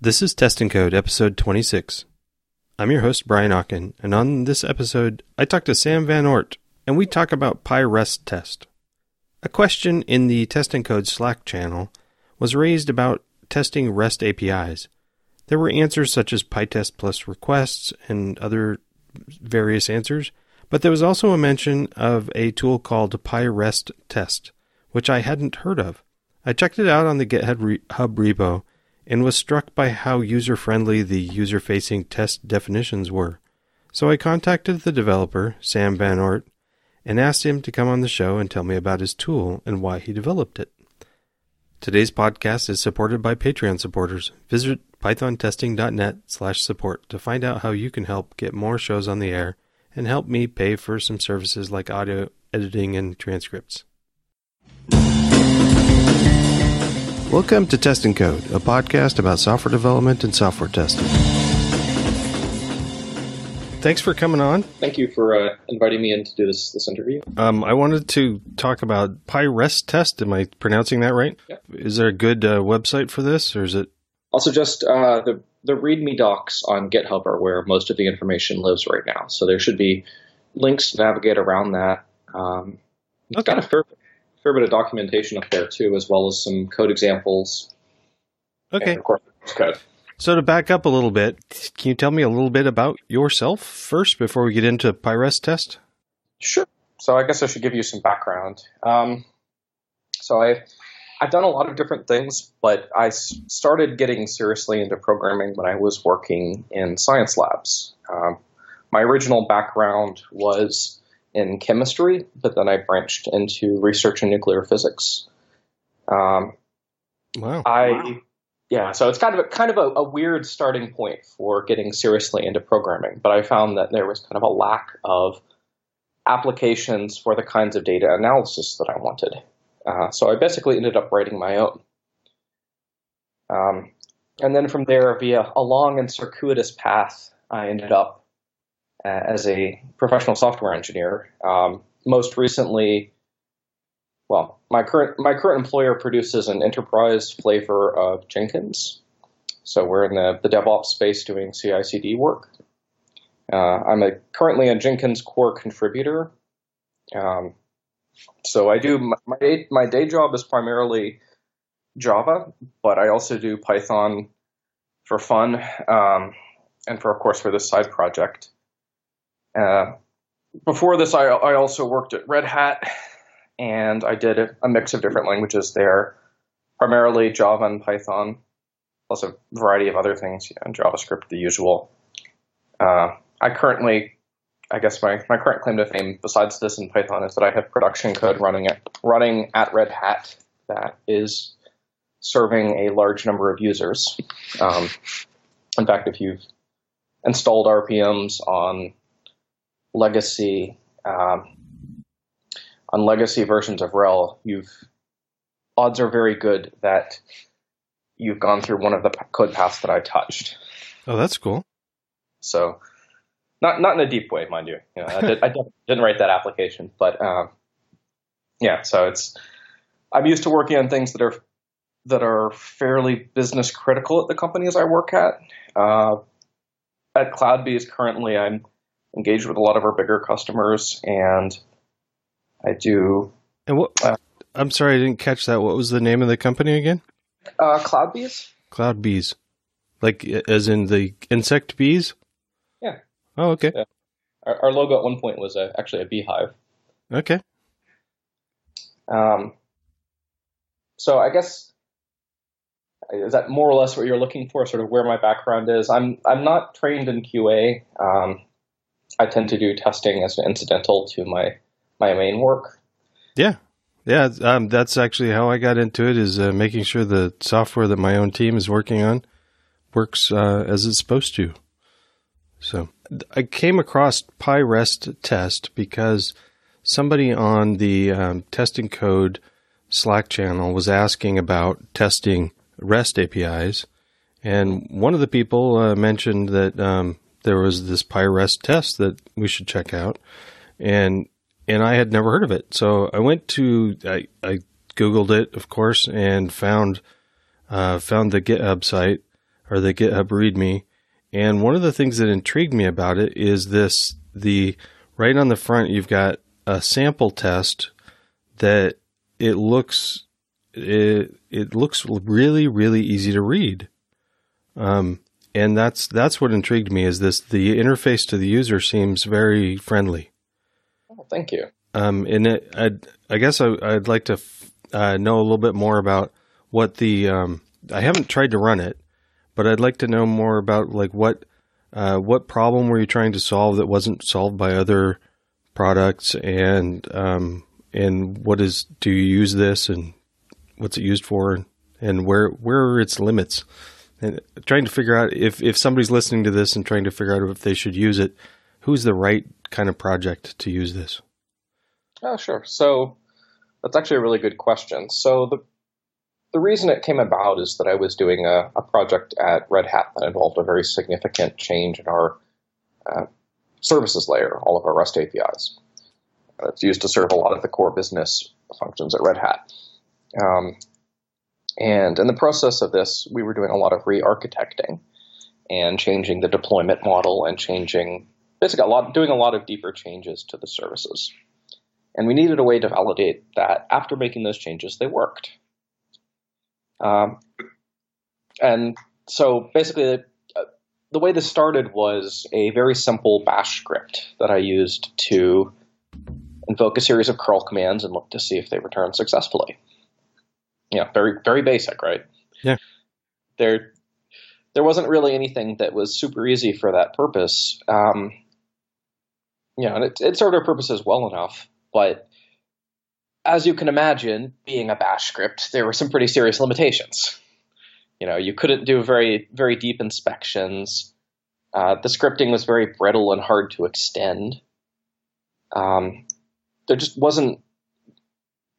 This is Test and Code, episode 26. I'm your host, Brian Okken, and on this episode, I talk to Sam Van Oort, and we talk about PyRest test. A question in the Test and Code Slack channel was raised about testing REST APIs. There were answers such as PyTest plus requests and other various answers, but there was also a mention of a tool called PyRest test, which I hadn't heard of. I checked it out on the GitHub repo and was struck by how user friendly the user facing test definitions were. So I contacted the developer, Sam Van Oort, and asked him to come on the show and tell me about his tool and why he developed it. Today's podcast is supported by Patreon supporters. Visit pythontesting.net slash support to find out how you can help get more shows on the air and help me pay for some services like audio editing and transcripts. Welcome to Test and Code, a podcast about software development and software testing. Thanks for coming on. Thank you for uh, inviting me in to do this this interview. Um, I wanted to talk about PyRest test. Am I pronouncing that right? Yeah. Is there a good uh, website for this, or is it? Also, just uh, the the README docs on GitHub are where most of the information lives right now. So there should be links to navigate around that. Um, it's Okay. got a fair fair bit of documentation up there too, as well as some code examples. Okay. Of course, code. So to back up a little bit, can you tell me a little bit about yourself first before we get into PyRest test? Sure. So I guess I should give you some background. Um, so I, I've done a lot of different things, but I started getting seriously into programming when I was working in science labs. Um, my original background was in chemistry, but then I branched into research in nuclear physics. Um, Wow. I yeah, so it's kind of a, kind of a, a weird starting point for getting seriously into programming, but I found that there was kind of a lack of applications for the kinds of data analysis that I wanted. Uh, so I basically ended up writing my own. Um, and then from there, via a long and circuitous path, I ended up as a professional software engineer. Um, most recently, well, my current my current employer produces an enterprise flavor of Jenkins. So we're in the, the DevOps space doing CI/CD work. Uh, I'm a, currently a Jenkins core contributor. Um, so I do my my day, my day job is primarily Java, but I also do Python for fun um, and for of course for this side project. Uh, before this, I, I also worked at Red Hat and I did a mix of different languages there, primarily Java and Python, plus a variety of other things, you JavaScript, the usual. Uh, I currently, I guess my, my current claim to fame, besides this in Python, is that I have production code running at running at Red Hat that is serving a large number of users. Um, in fact, if you've installed RPMs on legacy um, on legacy versions of RHEL, you've odds are very good that you've gone through one of the code paths that I touched. Oh, that's cool. So, not not in a deep way, mind you. you know, I, did, I didn't- didn't write that application, but um, yeah. So it's I'm used to working on things that are that are fairly business critical at the companies I work at. Uh, at CloudBees currently, I'm engaged with a lot of our bigger customers, and I do And what? Uh, I'm sorry, I didn't catch that. What was the name of the company again? uh, CloudBees. Cloud bees, like as in the insect bees. Yeah. Oh, okay. Yeah. Our, our logo at one point was a, actually a beehive. Okay. Um, so I guess is that more or less what you're looking for? Sort of where my background is. I'm I'm not trained in QA. Um, I tend to do testing as an incidental to my my main work. Yeah. Yeah, um, that's actually how I got into it. Is uh, making sure the software that my own team is working on works uh, as it's supposed to. So I came across PyRest test because somebody on the um, testing code Slack channel was asking about testing REST APIs, and one of the people uh, mentioned that um, there was this PyRest test that we should check out, and and I had never heard of it. So I went to I, I googled it, of course, and found uh, found the GitHub site or the GitHub README. And one of the things that intrigued me about it is this the right on the front you've got a sample test that it looks it it looks really really easy to read. Um, and that's that's what intrigued me is this the interface to the user seems very friendly. Oh, thank you. Um, and it, I'd, I guess I, would like to uh, know a little bit more about what the um, I haven't tried to run it, but I'd like to know more about like what uh, what problem were you trying to solve that wasn't solved by other products, and um, and what is do you use this and what's it used for, and, and where where are its limits? And trying to figure out if if somebody's listening to this and trying to figure out if they should use it, who's the right kind of project to use this? Oh, sure. So that's actually a really good question. So the the reason it came about is that I was doing a, a project at Red Hat that involved a very significant change in our uh, services layer, all of our REST APIs. It's used to serve a lot of the core business functions at Red Hat. Um, and in the process of this, we were doing a lot of re-architecting and changing the deployment model and changing basically a lot, doing a lot of deeper changes to the services. And we needed a way to validate that after making those changes, they worked. Um, and so basically, the, uh, the way this started was a very simple bash script that I used to invoke a series of curl commands and look to see if they return successfully. Yeah, very very basic, right? Yeah. There there wasn't really anything that was super easy for that purpose. Um, you know, and it, it served our purposes well enough, but as you can imagine, being a bash script, there were some pretty serious limitations. You know, you couldn't do very, very deep inspections. Uh, the scripting was very brittle and hard to extend. Um, there just wasn't.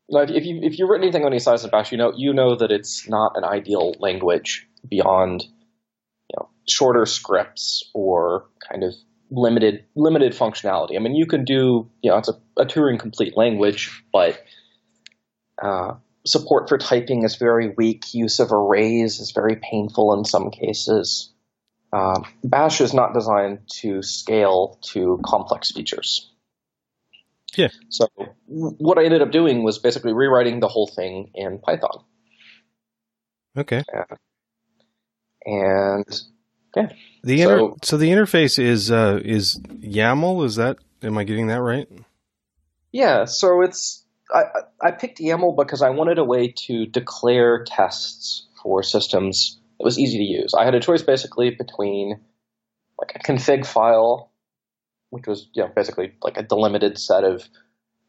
Like if you if you've written anything on any size of Bash, you know you know that it's not an ideal language beyond you know shorter scripts or kind of limited limited functionality. I mean, you can do you know it's a, a Turing complete language, but uh, support for typing is very weak. Use of arrays is very painful in some cases. Uh, Bash is not designed to scale to complex features. Yeah. So what I ended up doing was basically rewriting the whole thing in Python. Okay. Uh, and yeah. The inter- so, so the interface is uh, is YAML. Is that am I getting that right? Yeah. So it's I, I picked YAML because I wanted a way to declare tests for systems that was easy to use. I had a choice basically between like a config file, which was you know basically like a delimited set of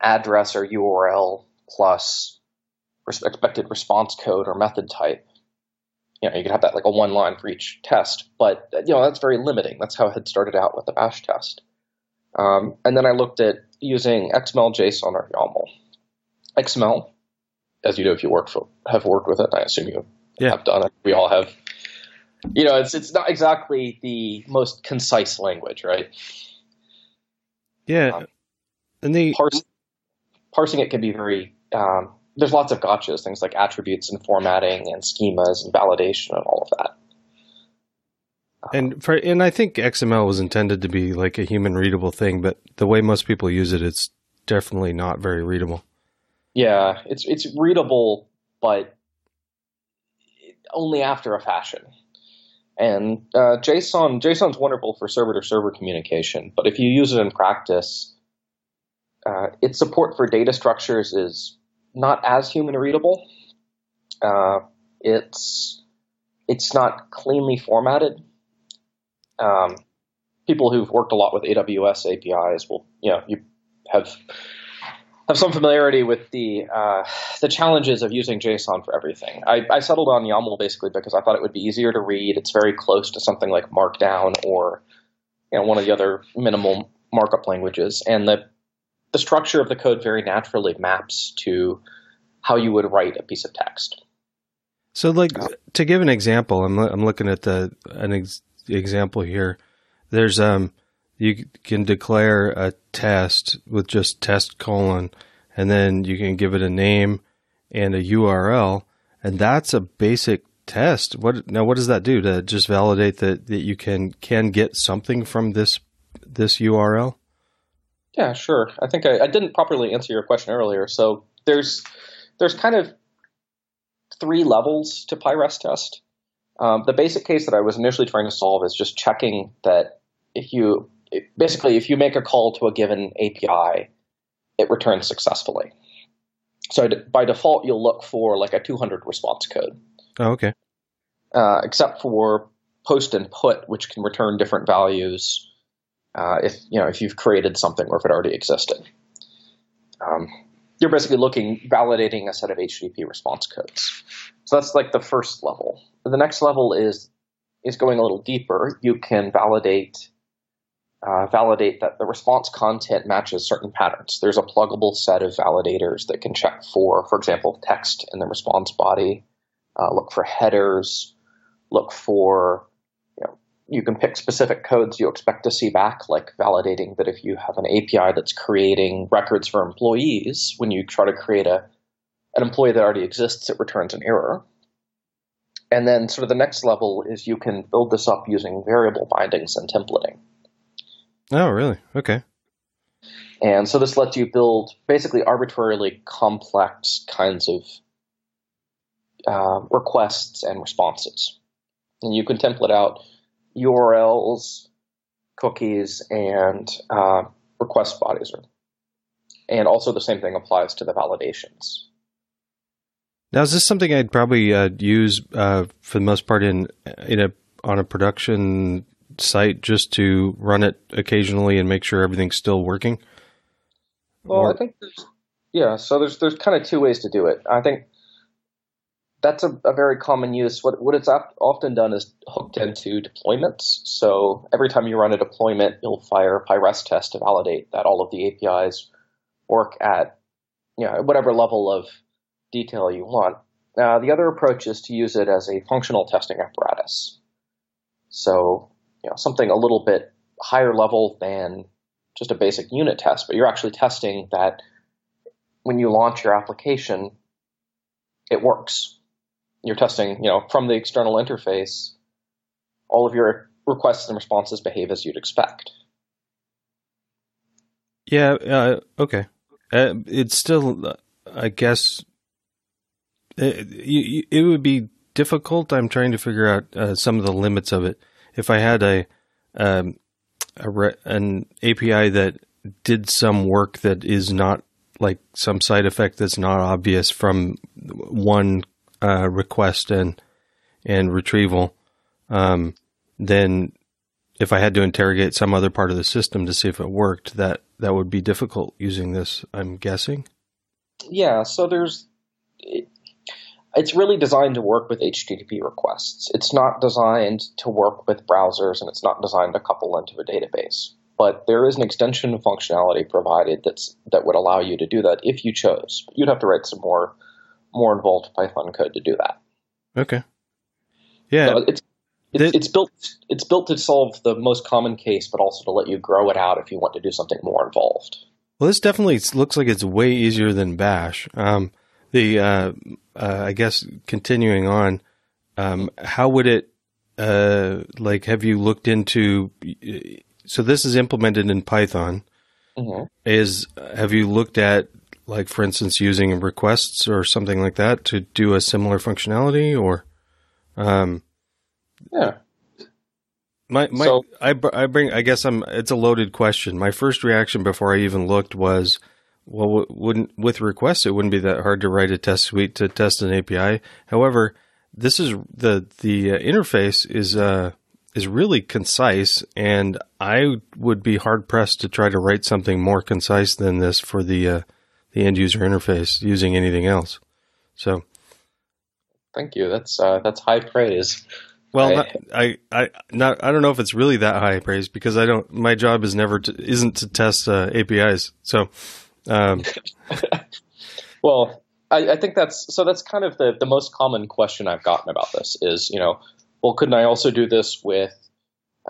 address or URL plus expected response code or method type. You know, you could have that like a one line for each test, but you know that's very limiting. That's how I had started out with the bash test. Um, and then I looked at using XML, JSON, or YAML. XML, as you do if you work for have worked with it. I assume you yeah. have done it. We all have. You know, it's it's not exactly the most concise language, right? Yeah, um, and the parse, parsing it can be very. Um, there's lots of gotchas, things like attributes and formatting and schemas and validation and all of that. And for and I think XML was intended to be like a human readable thing, but the way most people use it, it's definitely not very readable. Yeah, it's it's readable, but only after a fashion. And uh, JSON JSON's wonderful for server to server communication, but if you use it in practice, uh, its support for data structures is not as human readable. Uh, it's it's not cleanly formatted. Um, people who've worked a lot with AWS APIs will, you know, you have have some familiarity with the uh, the challenges of using JSON for everything. I, I, settled on YAML basically because I thought it would be easier to read. It's very close to something like Markdown or you know one of the other minimal markup languages, and the the structure of the code very naturally maps to how you would write a piece of text. So, like to give an example, I'm I'm looking at the an ex- example here. There's um you can declare a test with just test colon, and then you can give it a name and a URL, and that's a basic test. What now? What does that do to just validate that, that you can can get something from this this URL? Yeah, sure. I think I, I didn't properly answer your question earlier. So there's there's kind of three levels to PyRest test. Um, the basic case that I was initially trying to solve is just checking that if you basically if you make a call to a given API, it returns successfully. So by default, you'll look for like a 200 response code. Oh, okay. Uh, except for post and put, which can return different values uh, if you know if you've created something or if it already existed. Um, you're basically looking validating a set of HTTP response codes. So that's like the first level. The next level is is going a little deeper. You can validate uh, validate that the response content matches certain patterns. There's a pluggable set of validators that can check for, for example, text in the response body, uh, look for headers, look for, you know, you can pick specific codes you expect to see back, like validating that if you have an API that's creating records for employees, when you try to create a an employee that already exists, it returns an error. And then sort of the next level is you can build this up using variable bindings and templating. Oh, really? Okay. And so this lets you build basically arbitrarily complex kinds of uh, requests and responses. And you can template out URLs, cookies, and uh, request bodies. And also the same thing applies to the validations. Now, is this something I'd probably uh, use uh, for the most part in in a on a production site just to run it occasionally and make sure everything's still working? Well, or? I think there's yeah. So there's there's kind of two ways to do it. I think that's a, a very common use. What what it's often done is hooked into deployments. So every time you run a deployment, you'll fire a PyRest test to validate that all of the APIs work at you know whatever level of detail you want. Now, the other approach is to use it as a functional testing apparatus. So you know, something a little bit higher level than just a basic unit test, but you're actually testing that when you launch your application, it works. You're testing, you know, from the external interface, all of your requests and responses behave as you'd expect. Yeah. Uh, okay. Uh, it's still, I guess, it, uh, it, would be difficult. I'm trying to figure out uh, some of the limits of it if I had a, um, a re- an API that did some work that is not like some side effect that's not obvious from one uh, request and and retrieval, um, then if I had to interrogate some other part of the system to see if it worked, that that would be difficult using this. I'm guessing. Yeah. So there's it's really designed to work with HTTP requests. It's not designed to work with browsers and it's not designed to couple into a database. But there is an extension functionality provided that's that would allow you to do that if you chose. You'd have to write some more more involved Python code to do that. Okay. Yeah. So it's it's, it's, built it's built to solve the most common case, but also to let you grow it out if you want to do something more involved. Well, this definitely looks like it's way easier than Bash. Um, the uh, uh, I guess continuing on, um, how would it uh, like? Have you looked into? So this is implemented in Python. Mm-hmm. Is have you looked at like, for instance, using requests or something like that to do a similar functionality, or? Um, yeah. My my so, I I bring I guess I'm it's a loaded question. My first reaction before I even looked was well, wouldn't with requests it wouldn't be that hard to write a test suite to test an API. However, this is the the uh, interface is uh, is really concise, and I would be hard pressed to try to write something more concise than this for the uh, the end user interface using anything else. So, thank you. That's uh, that's high praise. Well, not, I, I, not, I don't know if it's really that high praise because I don't. My job is never to, isn't to test uh, APIs. So, um, well, I, I, think that's so. That's kind of the the most common question I've gotten about this is, you know, well, couldn't I also do this with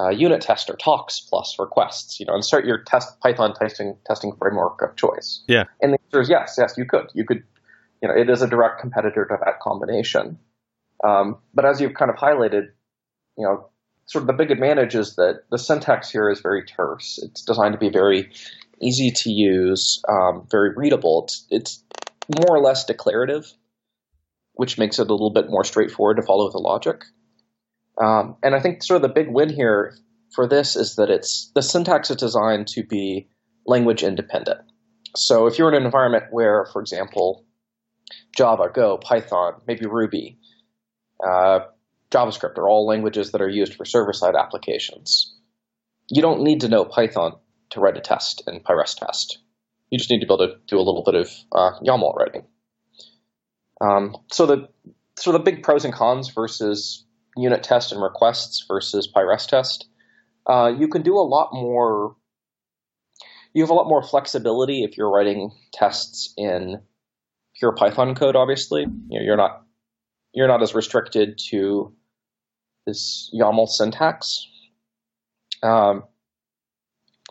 uh, unit test or tox plus requests? You know, and start your test Python testing testing framework of choice. Yeah, and the answer is yes, yes, you could. You could. You know, it is a direct competitor to that combination. Um, but as you've kind of highlighted, you know, sort of the big advantage is that the syntax here is very terse. It's designed to be very easy to use, um, very readable. It's, it's more or less declarative, which makes it a little bit more straightforward to follow the logic. Um, and I think sort of the big win here for this is that it's the syntax is designed to be language independent. So if you're in an environment where, for example, Java, Go, Python, maybe Ruby, uh, JavaScript are all languages that are used for server-side applications. You don't need to know Python to write a test in PyRest test. You just need to be able to do a little bit of uh, YAML writing. Um, so the so the big pros and cons versus unit test and requests versus PyRest test. Uh, you can do a lot more. You have a lot more flexibility if you're writing tests in pure Python code. Obviously, you know, you're not you're not as restricted to this YAML syntax. Um,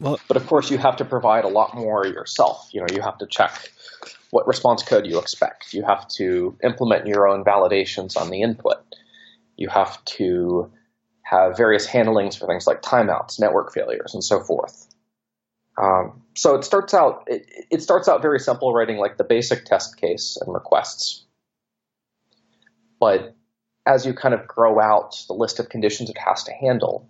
well, but of course, you have to provide a lot more yourself. You know, you have to check what response code you expect. You have to implement your own validations on the input. You have to have various handlings for things like timeouts, network failures, and so forth. Um, so it starts out it, it starts out very simple, writing like the basic test case and requests. But as you kind of grow out the list of conditions it has to handle,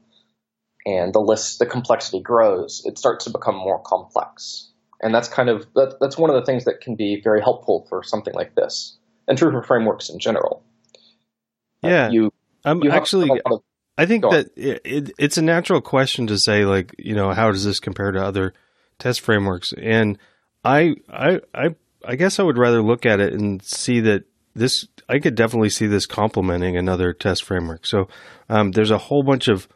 and the list, the complexity grows, it starts to become more complex. And that's kind of that, that's one of the things that can be very helpful for something like this, and true for frameworks in general. Yeah, uh, you. I'm you actually. Of, I think that it, it, it's a natural question to say, like, you know, how does this compare to other test frameworks? And I, I, I, I guess I would rather look at it and see that this. I could definitely see this complementing another test framework. So um, there's a whole bunch of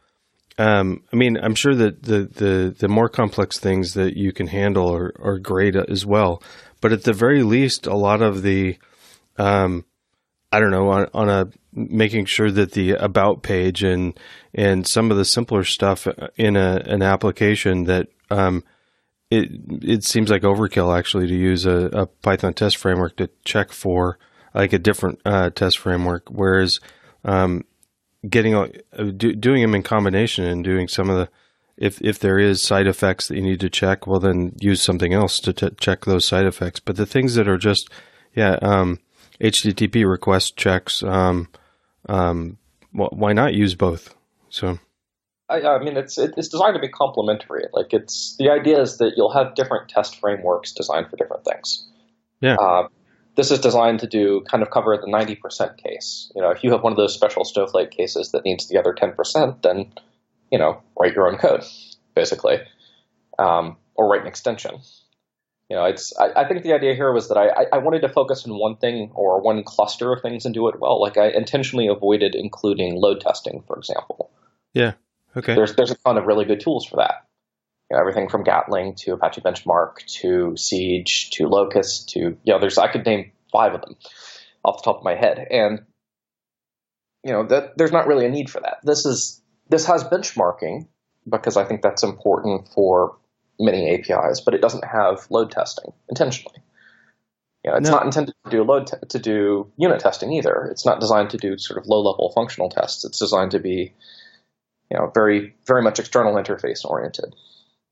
um, I mean, I'm sure that the, the, the more complex things that you can handle are, are great as well. But at the very least, a lot of the, um, I don't know, on, on a making sure that the about page and and some of the simpler stuff in a an application that um, it it seems like overkill actually to use a, a Python test framework to check for like a different uh, test framework, whereas um, getting uh, do, doing them in combination and doing some of the if if there is side effects that you need to check, well then use something else to t- check those side effects. But the things that are just yeah, um, HTTP request checks, um, um, well, why not use both? So. I, I mean, it's it's designed to be complementary. Like, it's the idea is that you'll have different test frameworks designed for different things. Yeah. Uh, this is designed to do kind of cover the 90% case. You know, if you have one of those special snowflake cases that needs the other 10%, then, you know, write your own code, basically, um, or write an extension. You know, it's. I, I, think the idea here was that I, I wanted to focus on one thing or one cluster of things and do it well. Like I intentionally avoided including load testing, for example. Yeah. Okay. There's there's a ton of really good tools for that you know, everything from Gatling to Apache Benchmark to Siege to Locust to you know, there's I could name five of them off the top of my head, and you know that there's not really a need for that. This is this has benchmarking because I think that's important for many APIs, but it doesn't have load testing intentionally. You know, it's no. not intended to do load te- to do unit testing either. It's not designed to do sort of low level functional tests. It's designed to be, you know, very very much external interface oriented.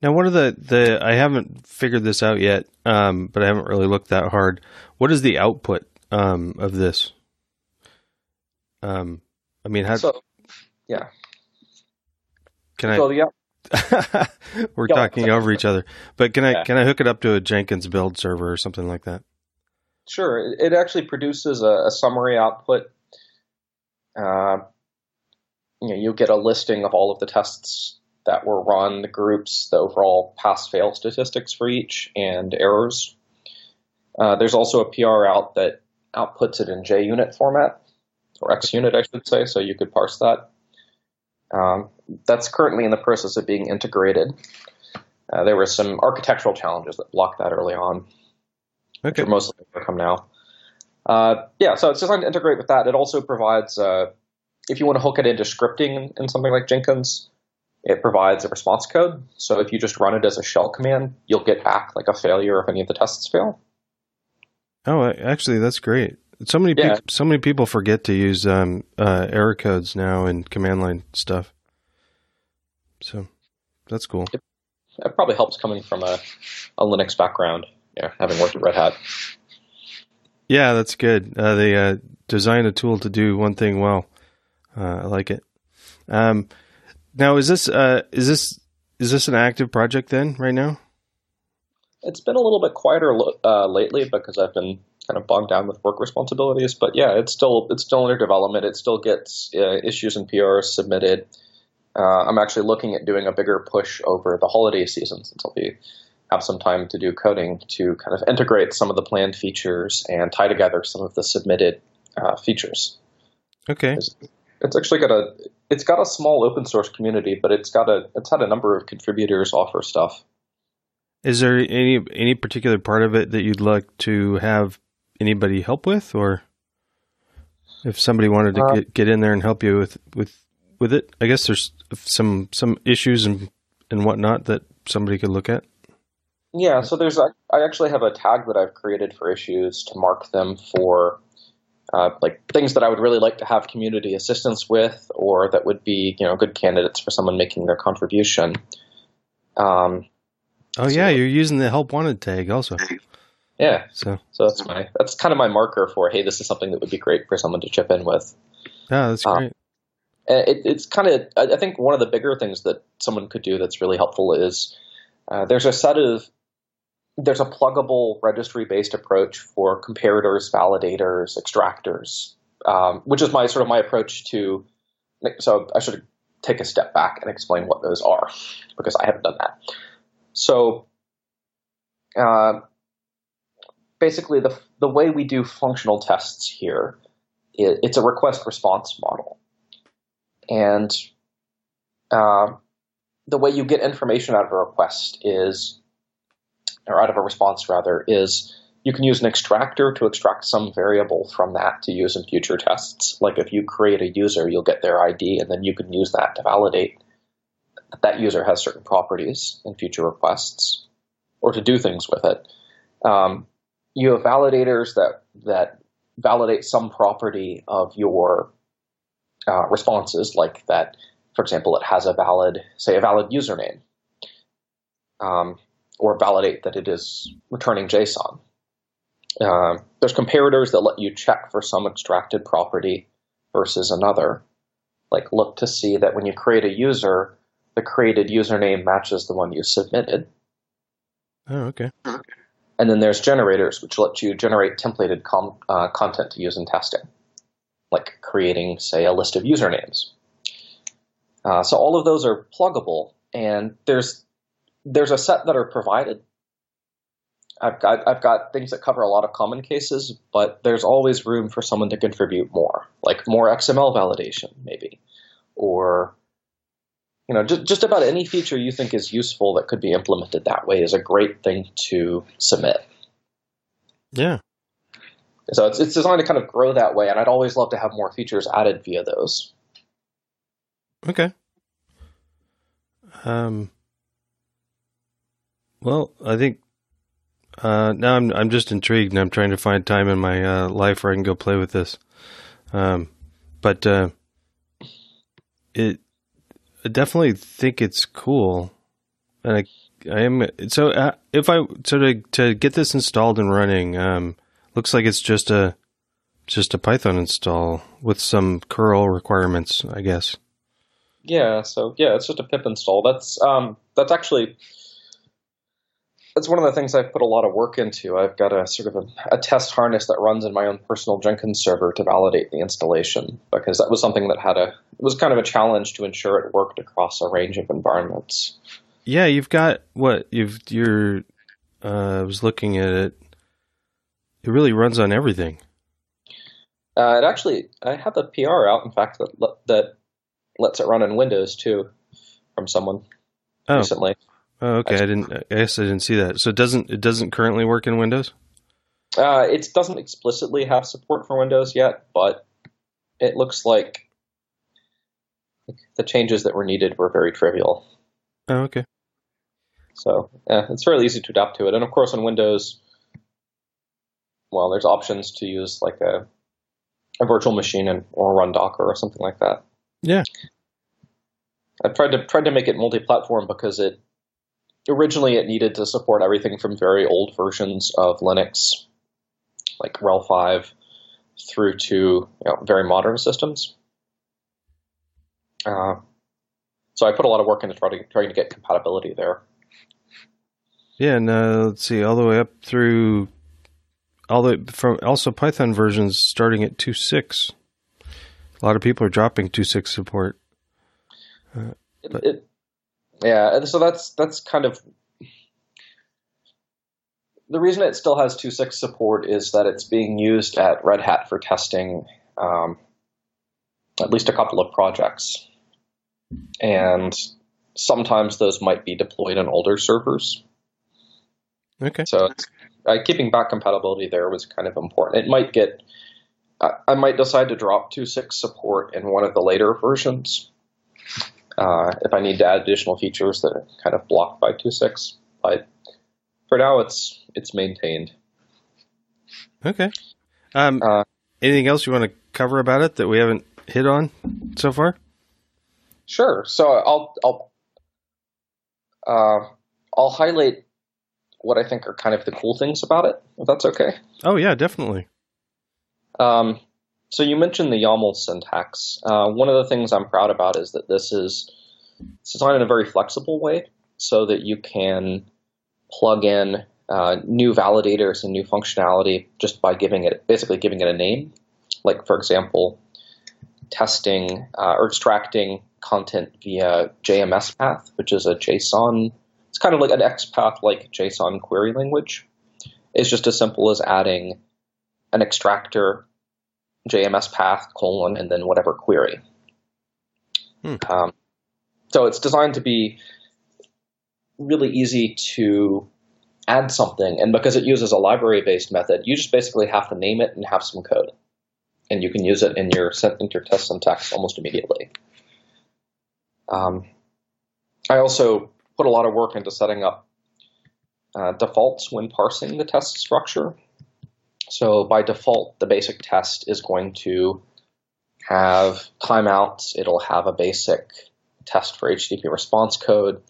Now, what are the, the I haven't figured this out yet, um, but I haven't really looked that hard. What is the output um, of this? Um, I mean, how? So, yeah. Can so, I? Yeah. We're talking over each other, but can I yeah. can I hook it up to a Jenkins build server or something like that? Sure. It actually produces a, a summary output. Uh, you know, you'll get a listing of all of the tests that were run, the groups, the overall pass fail statistics for each, and errors. Uh, there's also a PR out that outputs it in JUnit format, or XUnit, I should say, so you could parse that. Um, that's currently in the process of being integrated. Uh, there were some architectural challenges that blocked that early on, okay. which are mostly overcome now. Uh, yeah, so it's designed to integrate with that. It also provides, uh, if you want to hook it into scripting in something like Jenkins, it provides a response code. So if you just run it as a shell command, you'll get back like a failure if any of the tests fail. Oh, actually, that's great. So many Yeah. people, so many people forget to use um, uh, error codes now in command line stuff. So that's cool. It probably helps coming from a, a Linux background, yeah, having worked at Red Hat. Yeah, that's good. Uh, they uh, design a tool to do one thing well. Uh, I like it. Um, now, is this uh, is this is this an active project then right now? It's been a little bit quieter uh, lately because I've been kind of bogged down with work responsibilities. But yeah, it's still it's still under development. It still gets uh, issues and PRs submitted. Uh, I'm actually looking at doing a bigger push over the holiday season since I'll be have some time to do coding to kind of integrate some of the planned features and tie together some of the submitted uh, features. Okay. It's actually got a it's got a small open source community, but it's got a it's had a number of contributors offer stuff. Is there any any particular part of it that you'd like to have anybody help with, or if somebody wanted to Uh, get get in there and help you with with with it? I guess there's some some issues and and whatnot that somebody could look at. Yeah, so there's a, I actually have a tag that I've created for issues to mark them for uh, like things that I would really like to have community assistance with, or that would be you know good candidates for someone making their contribution. Um, Oh yeah, you're using the help wanted tag also. yeah, So so that's my that's kind of my marker for hey, this is something that would be great for someone to chip in with. yeah, that's Uh, great. It, it's kind of I I think one of the bigger things that someone could do that's really helpful is uh, there's a set of there's a pluggable registry based approach for comparators, validators, extractors, um, which is my sort of my approach to. So I should take a step back and explain what those are because I haven't done that. So uh, basically, the the way we do functional tests here, it, it's a request response model, and uh, the way you get information out of a request is or out of a response rather, is you can use an extractor to extract some variable from that to use in future tests. Like if you create a user, you'll get their ID, and then you can use that to validate that that user has certain properties in future requests, or to do things with it. Um, you have validators that that validate some property of your uh, responses, like that, for example, it has a valid, say, a valid username. Um, or validate that it is returning JSON. Uh, there's comparators that let you check for some extracted property versus another. Like look to see that when you create a user, the created username matches the one you submitted. Oh, okay. And then there's generators, which let you generate templated com- uh, content to use in testing, like creating, say, a list of usernames. Uh, so all of those are pluggable, and there's there's a set that are provided. I've got I've got things that cover a lot of common cases, but there's always room for someone to contribute more, like more XML validation, maybe, or you know, just just about any feature you think is useful that could be implemented that way is a great thing to submit. Yeah. So it's it's designed to kind of grow that way, and I'd always love to have more features added via those. Okay. Um. Well, I think uh, now I'm I'm just intrigued, and I'm trying to find time in my uh, life where I can go play with this. Um, but uh, it I definitely think it's cool, and I I am so uh, if I so to to get this installed and running, um, looks like it's just a just a Python install with some curl requirements, I guess. Yeah, so yeah, it's just a pip install. That's um, that's actually that's one of the things I've put a lot of work into. I've got a sort of a, a test harness that runs in my own personal Jenkins server to validate the installation because that was something that had a it was kind of a challenge to ensure it worked across a range of environments. Yeah, you've got what you've you're. Uh, I was looking at it. It really runs on everything. Uh, it actually, I have a PR out, in fact, that that lets it run in Windows too, from someone Oh, recently. Oh, okay. I didn't. I guess I didn't see that. So it doesn't. It doesn't currently work in Windows. Uh, it doesn't explicitly have support for Windows yet, but it looks like the changes that were needed were very trivial. Oh, okay. So yeah, it's fairly easy to adapt to it. And of course, on Windows, well, there's options to use like a a virtual machine and or run Docker or something like that. Yeah. I've tried to tried to make it multi-platform because it originally it needed to support everything from very old versions of Linux, like RHEL 5, through to you know, very modern systems. Uh, so I put a lot of work into trying to, trying to get compatibility there. Yeah, and uh, let's see, all the way up through all the from also Python versions starting at 2.6. A lot of people are dropping 2.6 support. Uh, it, it, yeah, so that's that's kind of the reason it still has 2.6 support is that it's being used at Red Hat for testing um, at least a couple of projects, and sometimes those might be deployed on older servers. Okay. So uh, keeping back compatibility there was kind of important. It might get, I, I might decide to drop 2.6 support in one of the later versions uh, if I need to add additional features that are kind of blocked by 2.6. But for now, it's it's maintained. Okay. Um, uh, anything else you want to cover about it that we haven't hit on so far? Sure. So I'll I'll uh, I'll highlight what I think are kind of the cool things about it, if that's okay. Oh yeah, definitely. Um, so you mentioned the YAML syntax. Uh, one of the things I'm proud about is that this is designed in a very flexible way, so that you can plug in uh, new validators and new functionality just by giving it basically giving it a name. Like for example, testing uh, or extracting content via JMESPath, which is a JSON it's kind of like an XPath like JSON query language. It's just as simple as adding an extractor, JMESPath, colon, and then whatever query. Hmm. Um, so it's designed to be really easy to add something, and because it uses a library-based method, you just basically have to name it and have some code, and you can use it in your in your test syntax almost immediately. Um, I also put a lot of work into setting up uh, defaults when parsing the test structure. So by default, the basic test is going to have timeouts. It'll have a basic test for HTTP response code.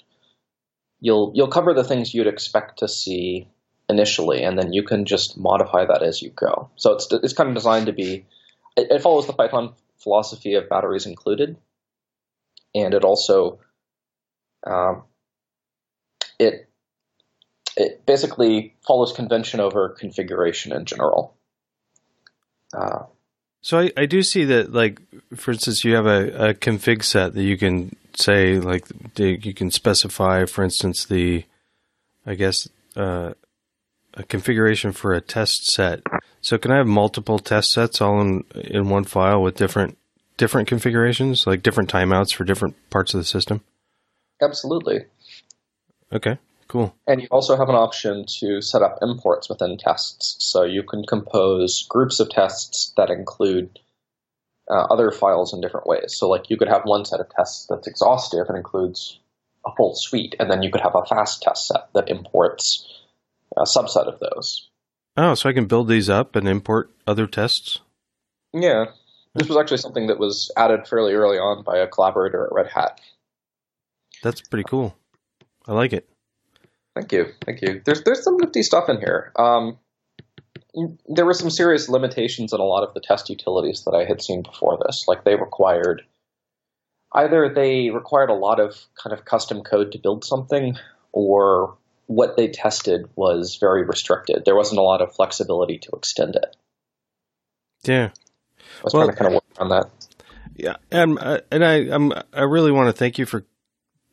You'll you'll cover the things you'd expect to see initially, and then you can just modify that as you go. So it's it's kind of designed to be. It, it follows the Python philosophy of batteries included, and it also um, it it basically follows convention over configuration in general. Uh, so I, I do see that, like for instance, you have a, a config set that you can say, like you can specify, for instance, the I guess uh, a configuration for a test set. So can I have multiple test sets all in in one file with different different configurations, like different timeouts for different parts of the system? Absolutely. Okay, cool. And you also have an option to set up imports within tests. So you can compose groups of tests that include uh, other files in different ways. So, like, you could have one set of tests that's exhaustive and includes a full suite, and then you could have a fast test set that imports a subset of those. Oh, so I can build these up and import other tests? Yeah. This was actually something that was added fairly early on by a collaborator at Red Hat. That's pretty cool. I like it. Thank you, thank you. There's there's some nifty stuff in here. Um, there were some serious limitations in a lot of the test utilities that I had seen before this. Like they required either they required a lot of kind of custom code to build something, or what they tested was very restricted. There wasn't a lot of flexibility to extend it. Yeah, I was well, trying to kind of work on that. Yeah, and uh, and I I'm, I really want to thank you for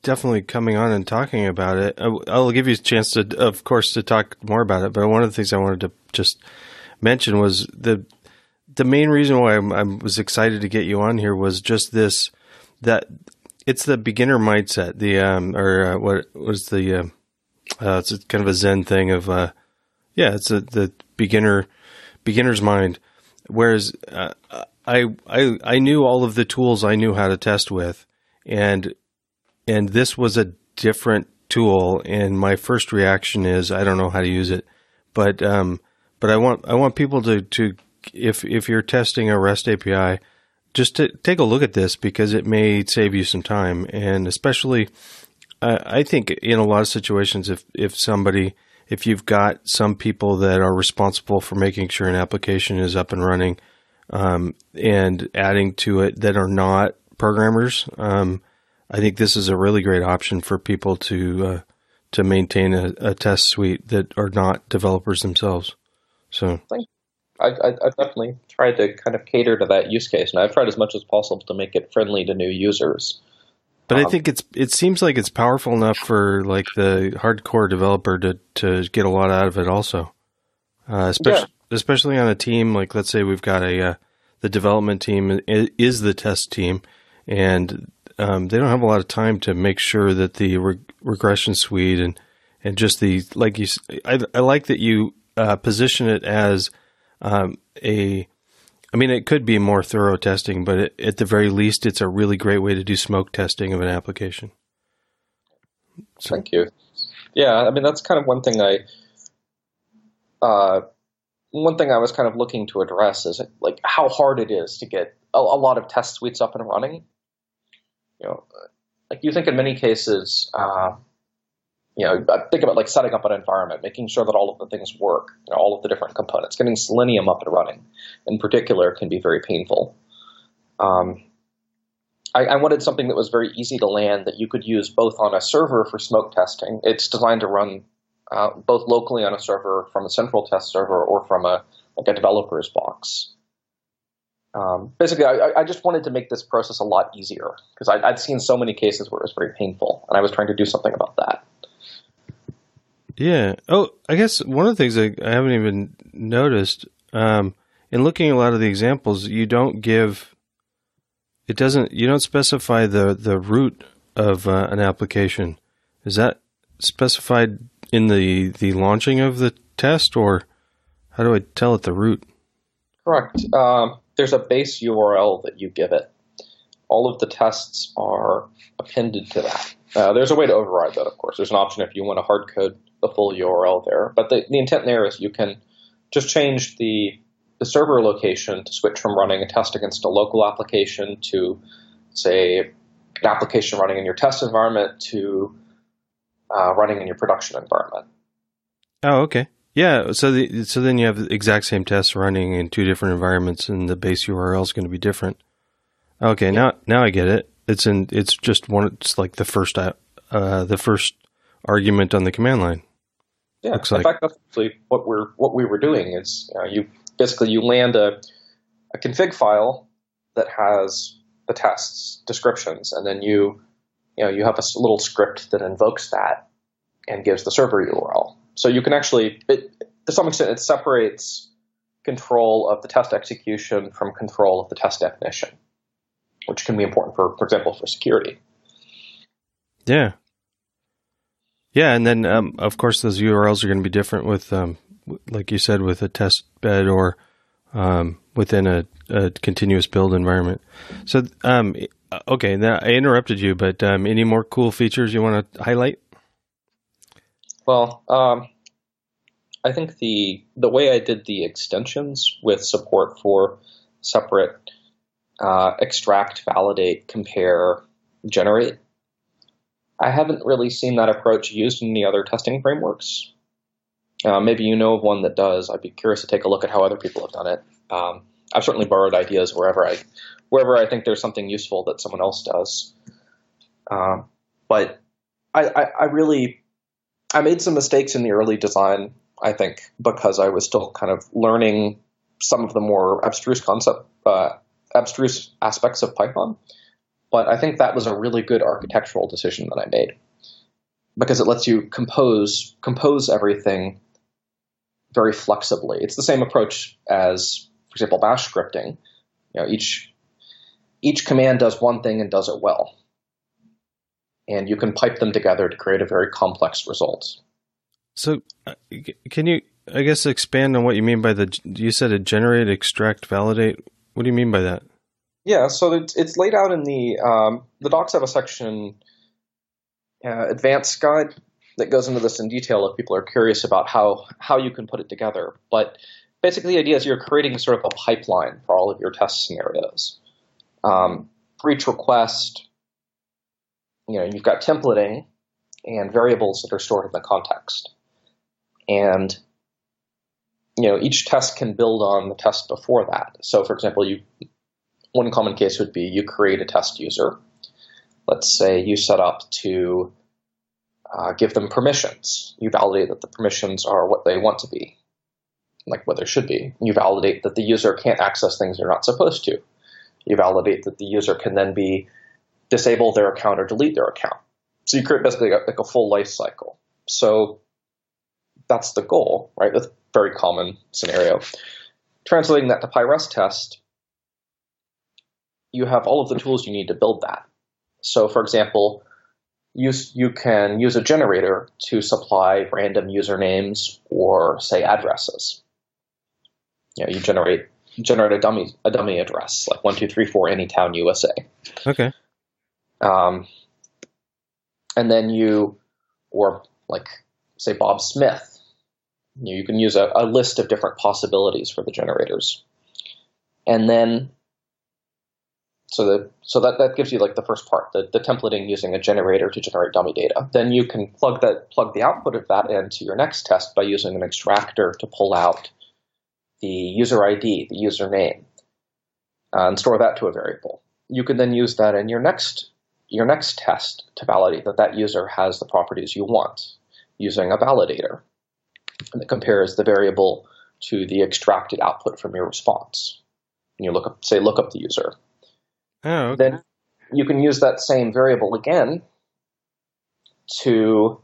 definitely coming on and talking about it. I'll give you a chance to, of course, to talk more about it. But one of the things I wanted to just mention was the the main reason why I was excited to get you on here was just this that it's the beginner mindset. The um or uh, what was the uh, uh, it's kind of a Zen thing of uh yeah it's a, the beginner beginner's mind. Whereas uh, I I I knew all of the tools I knew how to test with, and and this was a different tool. And my first reaction is I don't know how to use it, but um, but I want I want people to to if if you're testing a REST API, just to take a look at this because it may save you some time, and especially uh, I think in a lot of situations, if if somebody if you've got some people that are responsible for making sure an application is up and running um, and adding to it that are not programmers, um, I think this is a really great option for people to uh, to maintain a, a, test suite that are not developers themselves. So, I, I, I've definitely tried to kind of cater to that use case, and I've tried as much as possible to make it friendly to new users. But um, I think it's it seems like it's powerful enough for like the hardcore developer to to get a lot out of it also. Uh, especially yeah. especially on a team like let's say we've got a uh, the development team is the test team and um, they don't have a lot of time to make sure that the re- regression suite and and just the like you I, I like that you uh, position it as um, a I mean, it could be more thorough testing, but it, at the very least, it's a really great way to do smoke testing of an application. So. Thank you. Yeah, I mean that's kind of one thing I, uh, one thing I was kind of looking to address is like how hard it is to get a, a lot of test suites up and running. You know, like you think in many cases, uh, you know, think about like setting up an environment, making sure that all of the things work, you know, all of the different components. Getting Selenium up and running, in particular, can be very painful. Um, I, I, wanted something that was very easy to land that you could use both on a server for smoke testing. It's designed to run uh, both locally on a server from a central test server or from a like a developer's box. Um, basically, I, I, just wanted to make this process a lot easier because I'd seen so many cases where it was very painful, and I was trying to do something about that. Yeah. Oh, I guess one of the things I, I haven't even noticed um, in looking at a lot of the examples, you don't give it doesn't you don't specify the the root of uh, an application. Is that specified in the the launching of the test, or how do I tell it the root? Correct. Um, there's a base URL that you give it. All of the tests are appended to that. Uh, there's a way to override that, of course. There's an option if you want to hard code the full URL there. But the, the intent there is you can just change the the server location to switch from running a test against a local application to, say, an application running in your test environment to uh, running in your production environment. Oh, okay. Yeah. So the, so then you have the exact same tests running in two different environments, and the base URL is going to be different. Okay. Yeah. Now now I get it. It's in. It's just one. It's like the first uh, the first argument on the command line. Yeah, Looks in like. fact, that's actually what we're what we were doing is uh, you basically you land a a config file that has the tests descriptions, and then you you know you have a little script that invokes that and gives the server URL. So you can actually, it, to some extent, it separates control of the test execution from control of the test definition, which can be important for, for example, for security. Yeah, yeah, and then um, of course those URLs are going to be different with, um, like you said, with a test bed or um, within a, a, continuous build environment. So, um, okay, I interrupted you, but um, any more cool features you want to highlight? Well, um, I think the the way I did the extensions with support for separate uh, extract, validate, compare, generate I haven't really seen that approach used in any other testing frameworks. Uh, maybe you know of one that does. I'd be curious to take a look at how other people have done it. Um, I've certainly borrowed ideas wherever I wherever I think there's something useful that someone else does. Um, but I, I, I, really I made some mistakes in the early design. I think because I was still kind of learning some of the more abstruse concept uh, abstruse aspects of Python. But I think that was a really good architectural decision that I made because it lets you compose compose everything very flexibly. It's the same approach as, for example, Bash scripting. You know, each each command does one thing and does it well, and you can pipe them together to create a very complex result. So, uh, can you, I guess, expand on what you mean by the? You said a generate, extract, validate. What do you mean by that? Yeah, so it's, it's laid out in the um, the docs have a section uh, advanced guide that goes into this in detail if people are curious about how how you can put it together. But basically, the idea is you're creating sort of a pipeline for all of your test scenarios. Um, for each request, you know, you've got templating and variables that are stored in the context, and you know each test can build on the test before that. So, for example, you one common case would be you create a test user. Let's say you set up to uh, give them permissions. You validate that the permissions are what they want to be, like what they should be. You validate that the user can't access things they're not supposed to. You validate that the user can then be disable their account or delete their account. So you create basically like a full life cycle. So that's the goal, right? That's a very common scenario. Translating that to pyresttest, you have all of the tools you need to build that. So, for example, use, you can use a generator to supply random usernames or say addresses. You know, you generate generate a dummy a dummy address like one two three four Anytown USA. Okay. Um, and then you, or like say Bob Smith, you, you can use a, a list of different possibilities for the generators, and then so that so that, that gives you like the first part, the, the templating using a generator to generate dummy data. Then you can plug that plug the output of that into your next test by using an extractor to pull out the user ID, the username, uh, and store that to a variable. You can then use that in your next your next test to validate that that user has the properties you want using a validator that compares the variable to the extracted output from your response. And you look up, say, look up the user. Oh, okay. Then you can use that same variable again to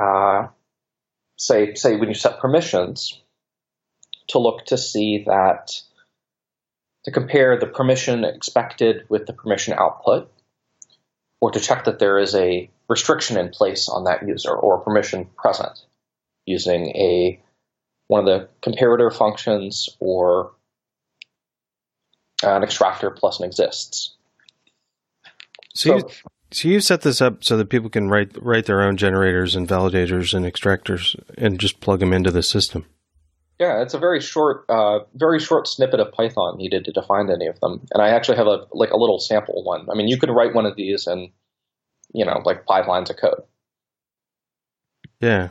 uh, say, say when you set permissions, to look to see that to compare the permission expected with the permission output or to check that there is a restriction in place on that user or permission present using a one of the comparator functions or an extractor plus an exists. So, you, so you set this up so that people can write write their own generators and validators and extractors and just plug them into the system. Yeah, it's a very short, uh, very short snippet of Python needed to define any of them, and I actually have a like a little sample one. I mean, you could write one of these in, you know, like five lines of code. Yeah.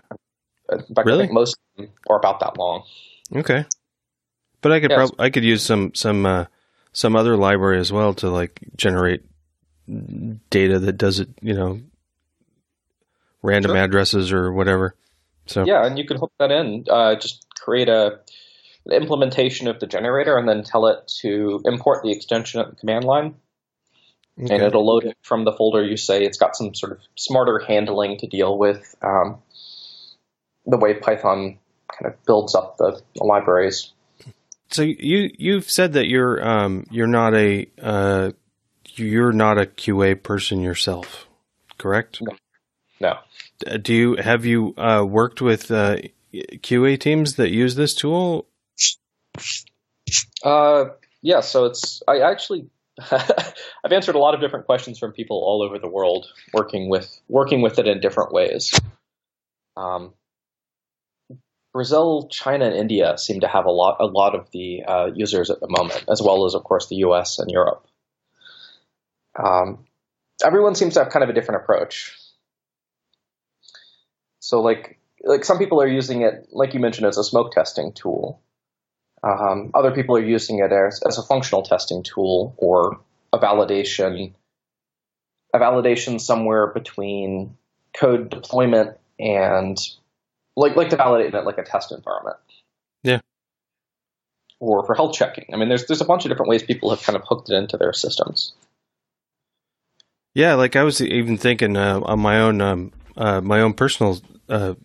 Fact, Really? I think most of them are about that long. Okay. But I could Yes. prob- I could use some some uh, some other library as well to like generate data that does it, you know, random Sure. addresses or whatever. So Yeah, and you can hook that in. Uh, just create a an implementation of the generator, and then tell it to import the extension at the command line, and it'll load it from the folder you say. It's got some sort of smarter handling to deal with um, the way Python kind of builds up the, the libraries. So you you've said that you're um you're not a uh you're not a QA person yourself, correct? No. Uh, Do you have you uh, worked with uh, QA teams that use this tool? Uh, yeah, so it's I actually I've answered a lot of different questions from people all over the world working with working with it in different ways. Um, Brazil, China, and India seem to have a lot a lot of the uh, users at the moment, as well as of course the U.S. and Europe. Um, everyone seems to have kind of a different approach. So like like some people are using it, like you mentioned, as a smoke testing tool. Um, other people are using it as, as a functional testing tool or a validation, a validation somewhere between code deployment and like like to validate it like a test environment. Yeah. Or for health checking. I mean, there's there's a bunch of different ways people have kind of hooked it into their systems. Yeah, like I was even thinking uh, on my own um, uh, my own personal uh,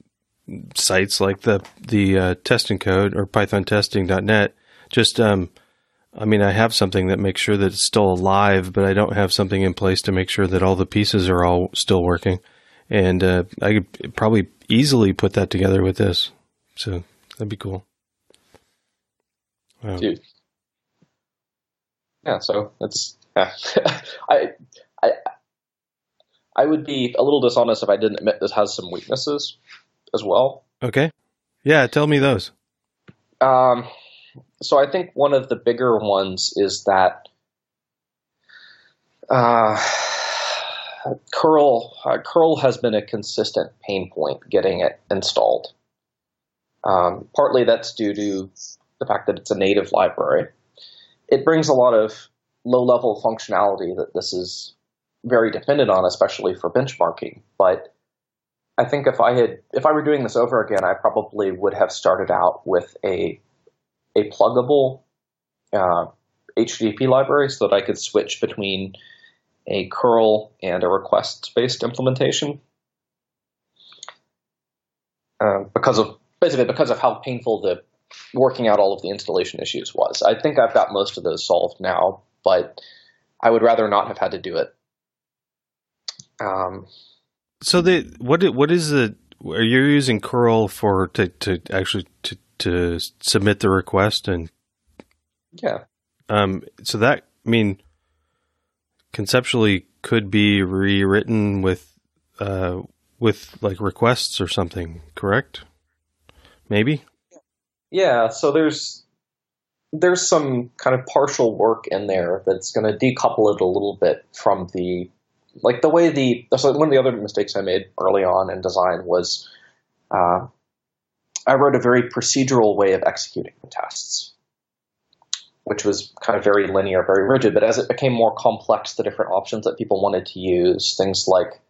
sites like the the uh, testing code or pythontesting.net just um I mean I have something that makes sure that it's still alive but I don't have something in place to make sure that all the pieces are all still working and uh, I could probably easily put that together with this so that'd be cool Wow. Dude. Yeah, so it's yeah. I I I would be a little dishonest if I didn't admit this has some weaknesses as well. Okay. Yeah, tell me those. Um, so I think one of the bigger ones is that uh, curl uh, curl has been a consistent pain point getting it installed. Um, partly that's due to the fact that it's a native library. It brings a lot of low level functionality that this is very dependent on, especially for benchmarking. But I think if I had if I were doing this over again, I probably would have started out with a a pluggable uh, HTTP library so that I could switch between a curl and a requests based implementation. Uh, because of basically because of how painful the working out all of the installation issues was. I think I've got most of those solved now, but I would rather not have had to do it. Um, so the what what is the are you using curl for to, to actually to, to submit the request and? Yeah. Um so that I mean conceptually could be rewritten with uh with like requests or something correct? Maybe? Yeah so there's there's some kind of partial work in there that's going to decouple it a little bit from the like the way the so one of the other mistakes I made early on in design was uh, I wrote a very procedural way of executing the tests, which was kind of very linear, very rigid. But as it became more complex, the different options that people wanted to use, things like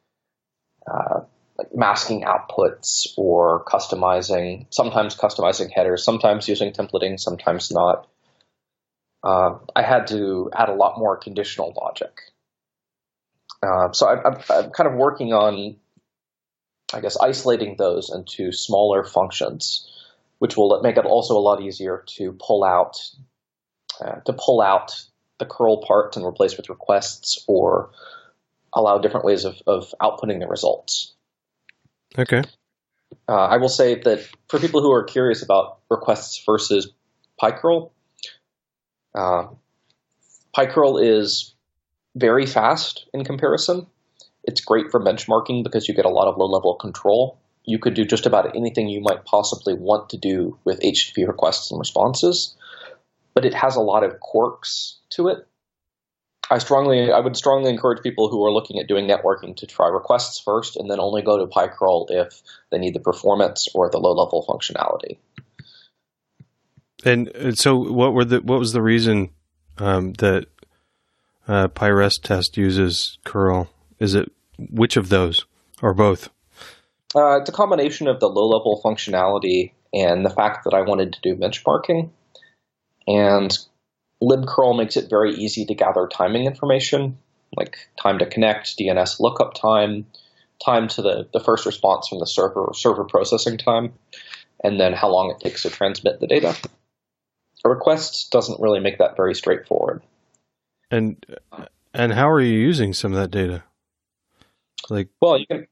uh, like masking outputs or customizing, sometimes customizing headers, sometimes using templating, sometimes not. Uh, I had to add a lot more conditional logic uh, so I, I'm, kind of working on, I guess, isolating those into smaller functions, which will make it also a lot easier to pull out uh, to pull out the curl part and replace with requests, or allow different ways of, of outputting the results. Okay. Uh, I will say that for people who are curious about requests versus PyCurl, uh, PyCurl is very fast in comparison. It's great for benchmarking because you get a lot of low level control. You could do just about anything you might possibly want to do with HTTP requests and responses, but it has a lot of quirks to it. I strongly, I would strongly encourage people who are looking at doing networking to try requests first, and then only go to PyCurl if they need the performance or the low level functionality. And so, what were the what was the reason um, that uh, pyresttest uses curl? Is it which of those or both? Uh, it's a combination of the low level functionality and the fact that I wanted to do benchmarking. And libcurl makes it very easy to gather timing information, like time to connect, DNS lookup time, time to the, the first response from the server, server processing time, and then how long it takes to transmit the data. A request doesn't really make that very straightforward. And and how are you using some of that data? Like well, you can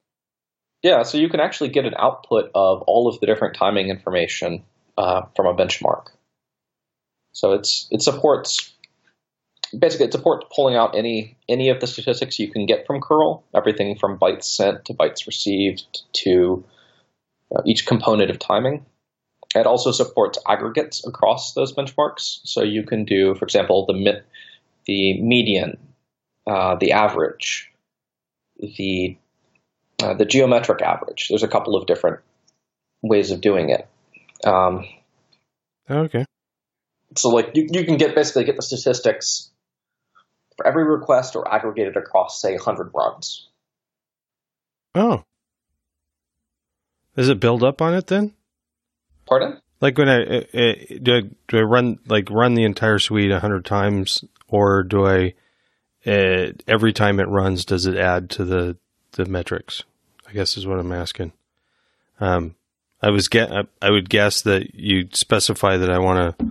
yeah, so you can actually get an output of all of the different timing information uh, from a benchmark. So it's it supports basically it supports pulling out any any of the statistics you can get from curl, everything from bytes sent to bytes received to uh, each component of timing. It also supports aggregates across those benchmarks. So you can do, for example, the the median, uh, the average, the uh, the geometric average. There's a couple of different ways of doing it. Um, okay. So like you, you can get basically get the statistics for every request or aggregated across say 100 runs. Oh. Does it build up on it then? Pardon? Like when I, uh, uh, do I do I run like run the entire suite a hundred times or do I uh, every time it runs does it add to the the metrics? I guess is what I'm asking. Um, I was get I would guess that you specify that I want to.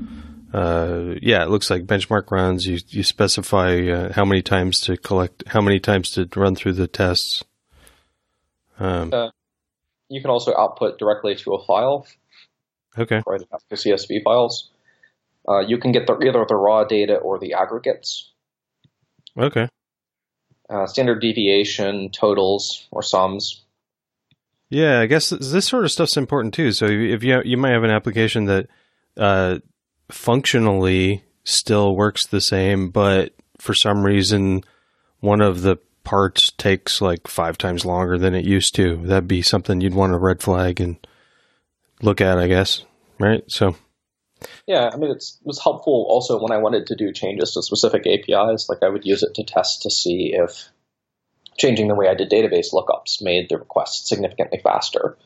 Uh, yeah, it looks like benchmark runs. You you specify uh, how many times to collect, how many times to run through the tests. Um, uh, you can also output directly to a file. Okay. Right, the CSV files. Uh, you can get the, either the raw data or the aggregates. Okay. uh, standard deviation, totals, or sums. Yeah, I guess this sort of stuff's important too. So if you you might have an application that uh, functionally still works the same, but for some reason one of the parts takes like five times longer than it used to. That'd be something you'd want to red flag and look at, I guess. Right? So yeah, I mean, it was helpful also when I wanted to do changes to specific APIs. Like I would use it to test to see if changing the way I did database lookups made the request significantly faster.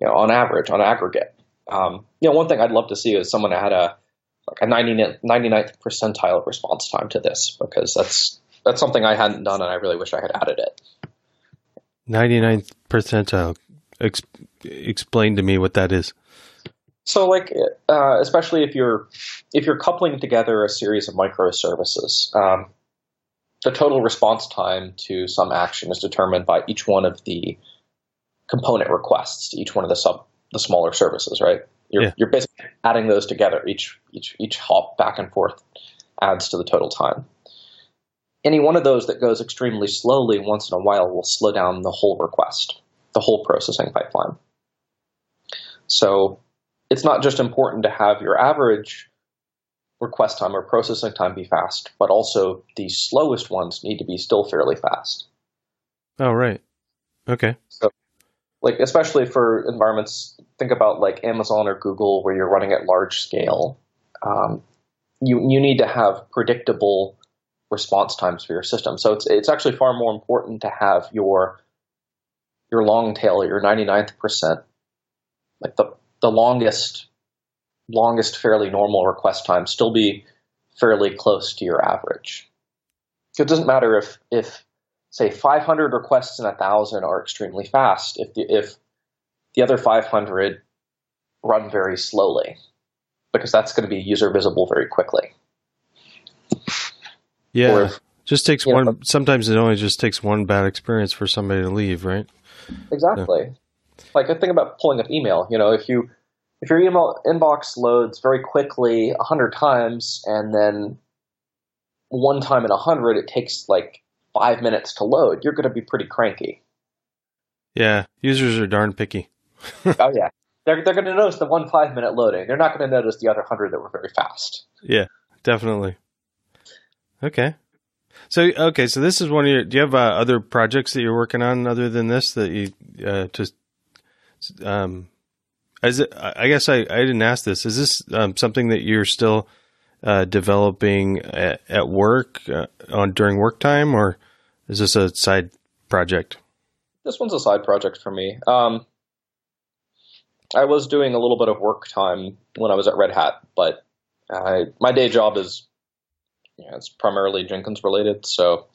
You know, on average, on aggregate. Um, you know, one thing I'd love to see is someone had a like a 99th percentile response time to this because that's that's something I hadn't done and I really wish I had added it. 99th percentile. Ex- explain to me what that is. So, like, uh, especially if you're if you're coupling together a series of microservices, um, the total response time to some action is determined by each one of the component requests to each one of the sub the smaller services, right? You're yeah. you're basically adding those together. Each each each hop back and forth adds to the total time. Any one of those that goes extremely slowly once in a while will slow down the whole request, the whole processing pipeline. So it's not just important to have your average request time or processing time be fast, but also the slowest ones need to be still fairly fast. Oh, right. Okay. So, like, especially for environments, think about like Amazon or Google where you're running at large scale. Um, you, you need to have predictable response times for your system. So it's, it's actually far more important to have your, your long tail, your 99th percent, like the the longest longest fairly normal request time still be fairly close to your average. So it doesn't matter if if say 500 requests in a thousand are extremely fast. If the, if the other 500 run very slowly, because that's going to be user visible very quickly. Yeah, if, just takes one. Know, sometimes it only just takes one bad experience for somebody to leave, right? Exactly. Like I think about pulling up email. You know, if you if your email inbox loads very quickly a hundred times, and then one time in a hundred it takes like five minutes to load, you're going to be pretty cranky. Yeah, users are darn picky. oh yeah, they're they're going to notice the one five minute loading. They're not going to notice the other hundred that were very fast. Yeah, definitely. Okay. So okay, so this is one of your. Do you have uh, other projects that you're working on other than this that you uh, just um, is it, I guess I, I didn't ask this. Is this um, something that you're still uh, developing at, at work uh, on during work time, or is this a side project? This one's a side project for me. Um, I was doing a little bit of work time when I was at Red Hat, but I, my day job is you know, it's primarily Jenkins related, so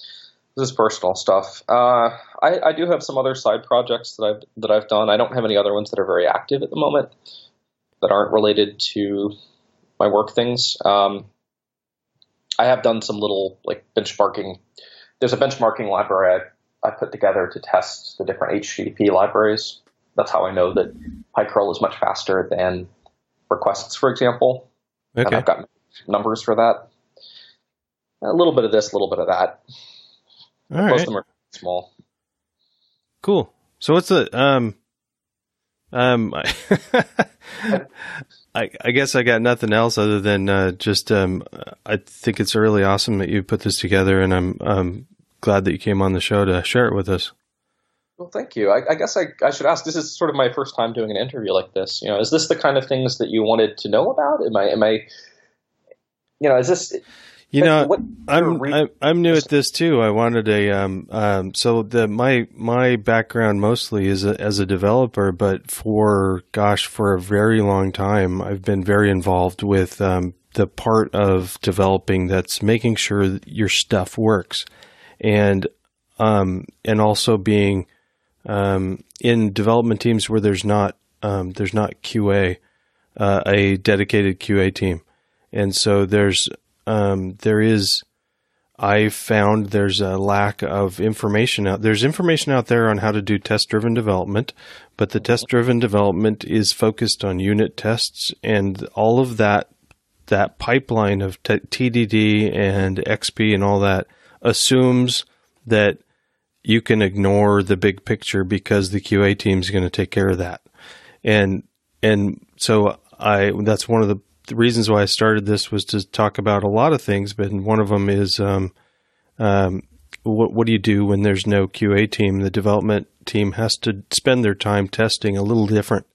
this is personal stuff. Uh, I, I, do have some other side projects that I've that I've done. I don't have any other ones that are very active at the moment that aren't related to my work things. Um, I have done some little like benchmarking. There's a benchmarking library I, I put together to test the different HTTP libraries. That's how I know that PyCurl is much faster than requests, for example. Okay. And I've got numbers for that. A little bit of this, a little bit of that. All Most right. of them are small. Cool. So what's the um um I I guess I got nothing else other than uh, just um I think it's really awesome that you put this together and I'm um glad that you came on the show to share it with us. Well, thank you. I, I guess I, I should ask. This is sort of my first time doing an interview like this. You know, is this the kind of things that you wanted to know about? Am I, am I, you know, is this you know, what, I'm, I'm I'm new at this too. I wanted a um um so the my my background mostly is a, as a developer, but for gosh, for a very long time, I've been very involved with um the part of developing that's making sure that your stuff works, and um and also being um in development teams where there's not um there's not QA, uh, a dedicated QA team, and so there's um, there is I found there's a lack of information out. There's information out there on how to do test driven development, but the test driven development is focused on unit tests and all of that that pipeline of t- TDD and XP and all that assumes that you can ignore the big picture because the QA team is going to take care of that. And and so I that's one of the, the, reasons why I started this was to talk about a lot of things, but one of them is um, um, what what do you do when there's no QA team? The development team has to spend their time testing a little different.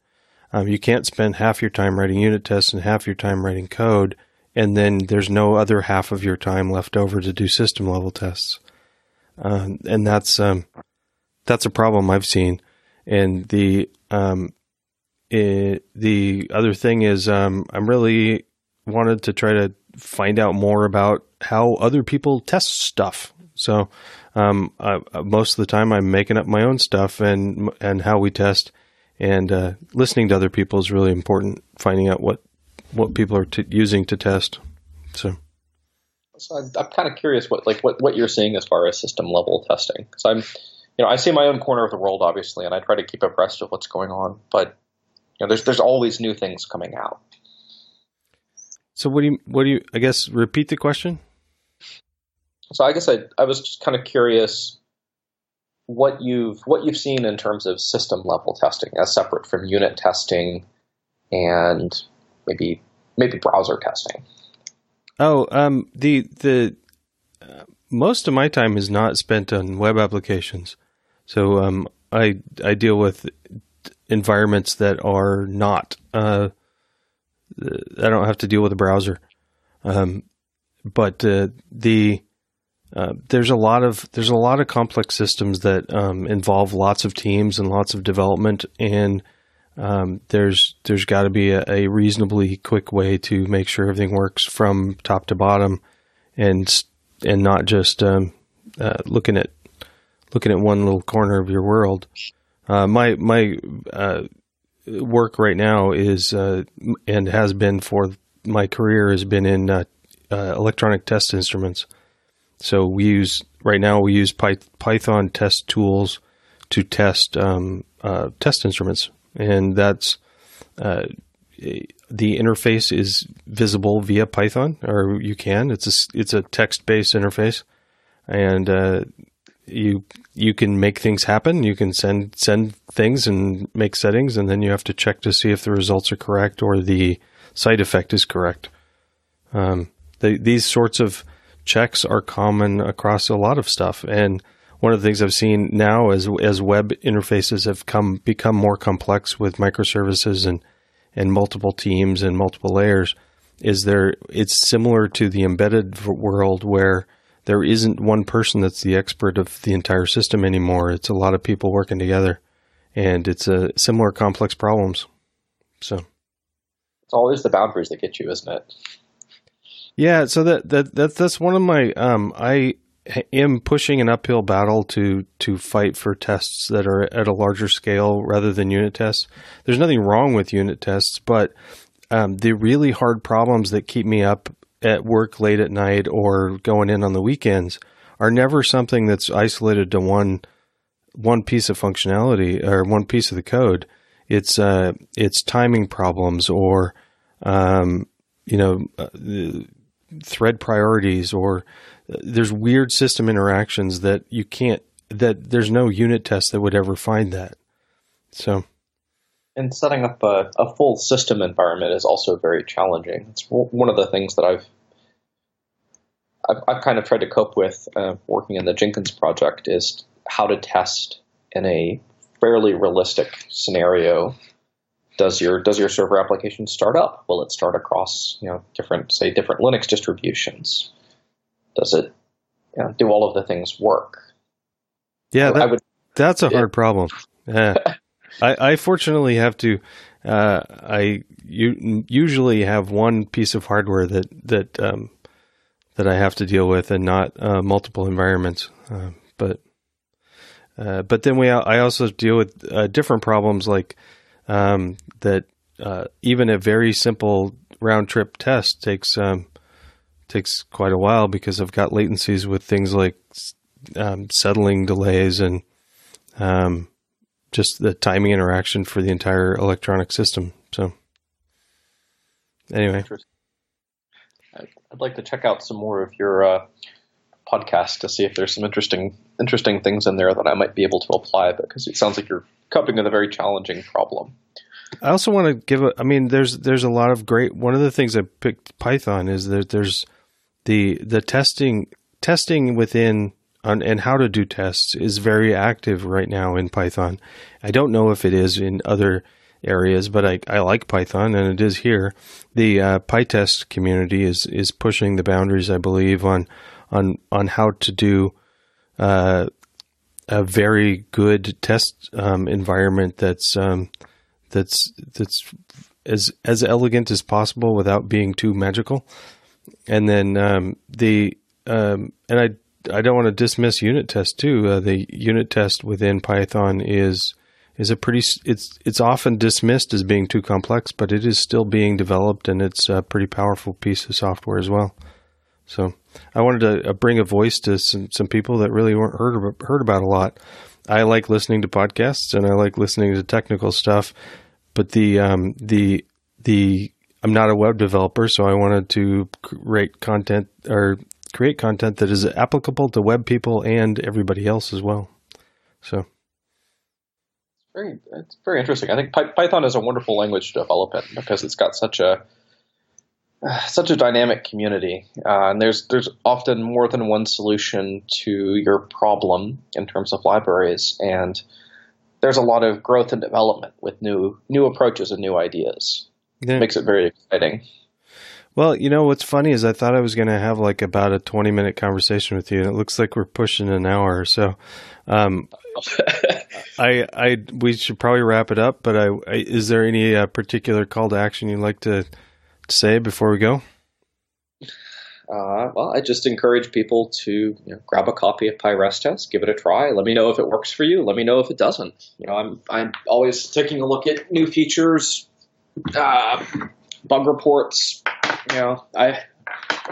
Um, you can't spend half your time writing unit tests and half your time writing code, and then there's no other half of your time left over to do system level tests. Uh, and that's um, that's a problem I've seen. And the um, it, the other thing is um, I'm really wanted to try to find out more about how other people test stuff. So um, I, most of the time I'm making up my own stuff and and how we test. And uh, listening to other people is really important. Finding out what what people are t- using to test. So. So I'm, I'm kind of curious what like what, what you're seeing as far as system level testing because I'm, you know, I see my own corner of the world obviously, and I try to keep abreast of what's going on. But you know, there's there's always new things coming out. So what do you what do you I guess repeat the question? So I guess I I was just kind of curious what you've what you've seen in terms of system level testing as separate from unit testing and maybe maybe browser testing. Oh, um, the the uh, most of my time is not spent on web applications, so um, I I deal with environments that are not. Uh, I don't have to deal with a browser, um, but uh, the uh, there's a lot of there's a lot of complex systems that um, involve lots of teams and lots of development and um, there's there's got to be a, a, reasonably quick way to make sure everything works from top to bottom, and and not just um, uh, looking at looking at one little corner of your world. Uh, my my uh, work right now is uh, and has been for my career has been in uh, uh, electronic test instruments. So we use right now we use Python test tools to test um, test instruments and that's uh, the interface is visible via Python, or you can. It's a it's a text based interface, and uh, you you can make things happen. You can send send things and make settings, and then you have to check to see if the results are correct or the side effect is correct. Um, the, these sorts of checks are common across a lot of stuff, and one of the things I've seen now as as web interfaces have come become more complex with microservices and and multiple teams and multiple layers is there it's similar to the embedded world where there isn't one person that's the expert of the entire system anymore. It's a lot of people working together and it's a similar complex problems. So. It's always the boundaries that get you isn't it? Yeah so that that, that that's one of my um i am pushing an uphill battle to to fight for tests that are at a larger scale rather than unit tests. There's nothing wrong with unit tests, but um, the really hard problems that keep me up at work late at night or going in on the weekends are never something that's isolated to one one piece of functionality or one piece of the code. It's uh, it's timing problems or um, you know uh, thread priorities or there's weird system interactions that you can't that there's no unit test that would ever find that. So and setting up a, a full system environment is also very challenging. It's one of the things that I've I've, I've kind of tried to cope with uh, working in the Jenkins project is how to test in a fairly realistic scenario. Does your does your server application start up? Will it start across you know different say different Linux distributions? does it you know, do all of the things work? Yeah, that, would, that's a hard problem. Yeah. I, I fortunately have to. Uh, I u- usually have one piece of hardware that that um, that I have to deal with, and not uh, multiple environments. Uh, but but then we I also deal with uh, different problems like um, that. Uh, even a very simple round trip test takes um, takes quite a while because I've got latencies with things like um, settling delays and um, just the timing interaction for the entire electronic system. So, anyway, I'd like to check out some more of your uh, podcast to see if there's some interesting interesting things in there that I might be able to apply because it sounds like you're coping with a very challenging problem. I also want to give a. I mean, there's there's a lot of great. One of the things I picked Python is that there's the the testing testing within on, and how to do tests is very active right now in Python. I don't know if it is in other areas, but I, I like Python and it is here. The uh, PyTest community is is pushing the boundaries, I believe, on on on how to do uh, a very good test um, environment that's um, that's that's as as elegant as possible without being too magical. And then um, the um, and I I don't want to dismiss unittest too. Uh, the unittest within Python is is a pretty it's it's often dismissed as being too complex, but it is still being developed and it's a pretty powerful piece of software as well. So I wanted to uh, bring a voice to some, some people that really weren't heard heard about a lot. I like listening to podcasts and I like listening to technical stuff, but the um, the the I'm not a web developer, so I wanted to create content or create content that is applicable to web people and everybody else as well. So it's very it's very interesting. I think Python is a wonderful language to develop in because it's got such a such a dynamic community, uh, and there's there's often more than one solution to your problem in terms of libraries, and there's a lot of growth and development with new new approaches and new ideas. Yeah. It makes it very exciting. Well, you know what's funny is I thought I was going to have like about a 20 minute conversation with you, and it looks like we're pushing an hour or so. Um, I, I, we should probably wrap it up. But I, I is there any uh, particular call to action you'd like to say before we go? Uh, well, I just encourage people to you know, grab a copy of pyresttest, give it a try. Let me know if it works for you. Let me know if it doesn't. You know, I'm I'm always taking a look at new features, uh, bug reports. You know, I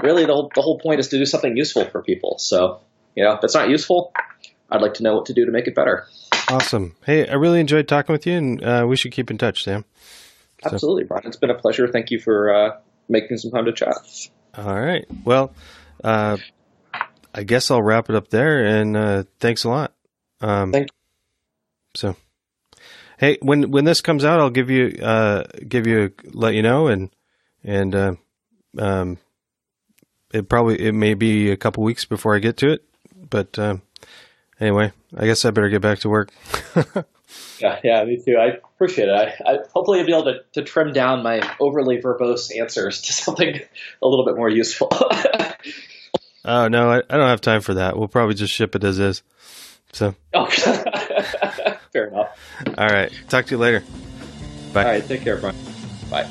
really the whole, the whole point is to do something useful for people. So, you know, if it's not useful, I'd like to know what to do to make it better. Awesome. Hey, I really enjoyed talking with you, and uh, we should keep in touch, Sam. Absolutely, so. Brian. It's been a pleasure. Thank you for uh, making some time to chat. All right. Well, uh, I guess I'll wrap it up there, and uh, thanks a lot. Um, Thank you. So, hey, when when this comes out, I'll give you uh, give you let you know, and and uh, um, it probably it may be a couple weeks before I get to it, but um, anyway, I guess I better get back to work. yeah, yeah, me too. I appreciate it. I, I hopefully I'll be able to, to trim down my overly verbose answers to something a little bit more useful. oh no, I, I, don't have time for that. We'll probably just ship it as is. So. Oh, fair enough. All right. Talk to you later. Bye. All right. Take care, Brian. Bye.